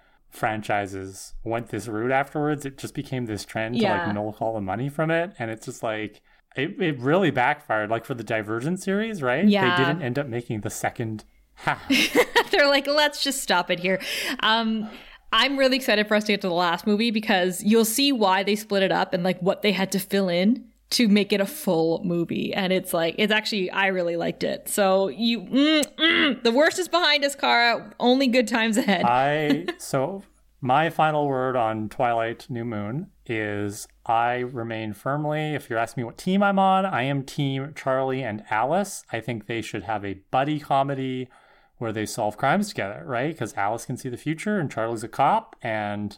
franchises went this route afterwards. It just became this trend to like milk all the money from it, and it's just like it, it really backfired. Like for the Divergent series, right? Yeah. they didn't end up making the second half. [LAUGHS] They're like, let's just stop it here. Um, I'm really excited for us to get to the last movie because you'll see why they split it up and like what they had to fill in to make it a full movie. And it's like, it's actually, I really liked it. So you, mm, mm, the worst is behind us, Kara. Only good times ahead. I so my final word on Twilight New Moon is I remain firmly, if you're asking me what team I'm on, I am team Charlie and Alice. I think they should have a buddy comedy where they solve crimes together, right? Because Alice can see the future and Charlie's a cop and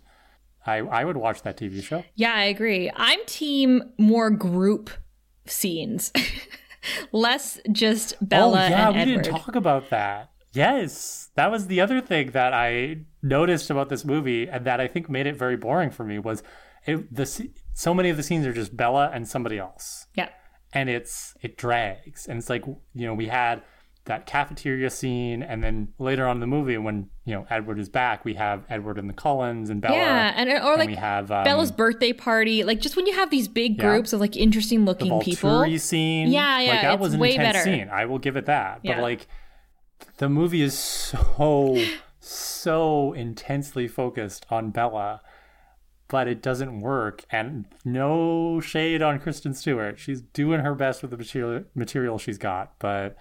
I I would watch that TV show. Yeah, I agree. I'm team more group scenes, [LAUGHS] less just Bella and Edward. oh yeah, we Edward. didn't talk about that. Yes, that was the other thing that I noticed about this movie, and that I think made it very boring for me was it, the so many of the scenes are just Bella and somebody else, yeah, and it's it drags, and it's like you know we had that cafeteria scene, and then later on in the movie when you know Edward is back, we have Edward and the Cullens and Bella, yeah, and or and like we have um, Bella's birthday party. Like just when you have these big Yeah. groups of like interesting looking the people. Volturi scene. Yeah, yeah, Like that was an way intense better. scene. I will give it that. Yeah. But like the movie is so so intensely focused on Bella, but it doesn't work. And no shade on Kristen Stewart. She's doing her best with the material material she's got, but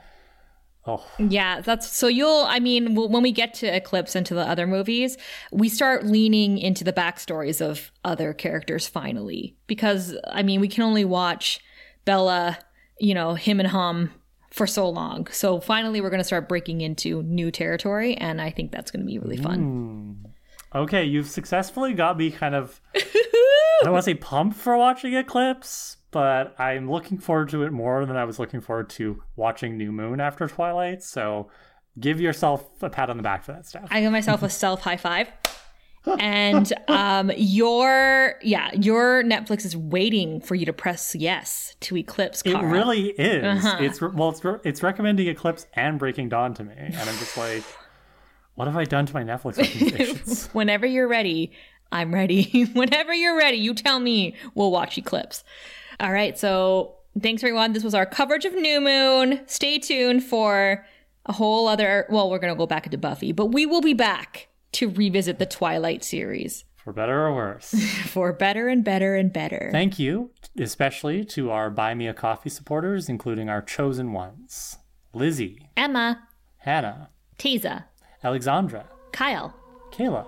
oh Yeah, that's so you'll, I mean, when we get to Eclipse and to the other movies, we start leaning into the backstories of other characters finally. Because, I mean, we can only watch Bella, you know, him and hum for so long. So finally, we're going to start breaking into new territory. And I think that's going to be really fun. Mm. Okay, you've successfully got me kind of. [LAUGHS] I don't want to say pumped for watching Eclipse, but I'm looking forward to it more than I was looking forward to watching New Moon after Twilight. So give yourself a pat on the back for that stuff. I give myself a [LAUGHS] self high five. and um your yeah your netflix is waiting for you to press yes to eclipse It really is. It's re- well, it's it's recommending Eclipse and Breaking Dawn to me, and I'm just like, what have I done to my Netflix recommendations? [LAUGHS] whenever you're ready i'm ready [LAUGHS] whenever you're ready you tell me we'll watch eclipse all right so thanks everyone. This was our coverage of new moon. Stay tuned for a whole other well we're gonna go back into buffy but we will be back to revisit the twilight series. For better or worse. [LAUGHS] for better and better and better. Thank you, especially to our Buy Me a Coffee supporters, including our chosen ones. Lizzie, emma. Hannah, Teza, Alexandra, kyle. Kayla,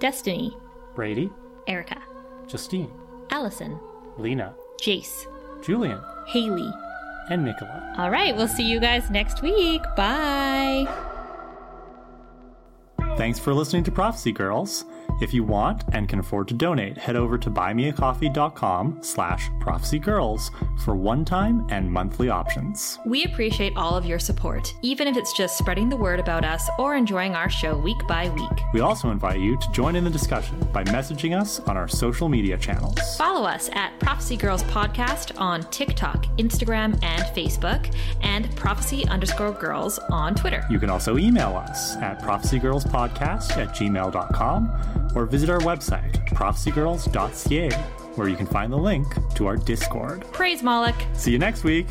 destiny. Brady, erica. Justine, allison. Lena, jace Julian, haley and Nicola. all right we'll see you guys next week bye Thanks for listening to Prophecy Girls. If you want and can afford to donate, head over to buymeacoffee.com slash prophecygirls for one-time and monthly options. We appreciate all of your support, even if it's just spreading the word about us or enjoying our show week by week. We also invite you to join in the discussion by messaging us on our social media channels. Follow us at Prophecy Girls Podcast on TikTok, Instagram, and Facebook, and Prophecy underscore girls on Twitter. You can also email us at prophecygirlspodcast at gmail.com or visit our website, prophecygirls.ca, where you can find the link to our Discord. Praise Moloch! See you next week!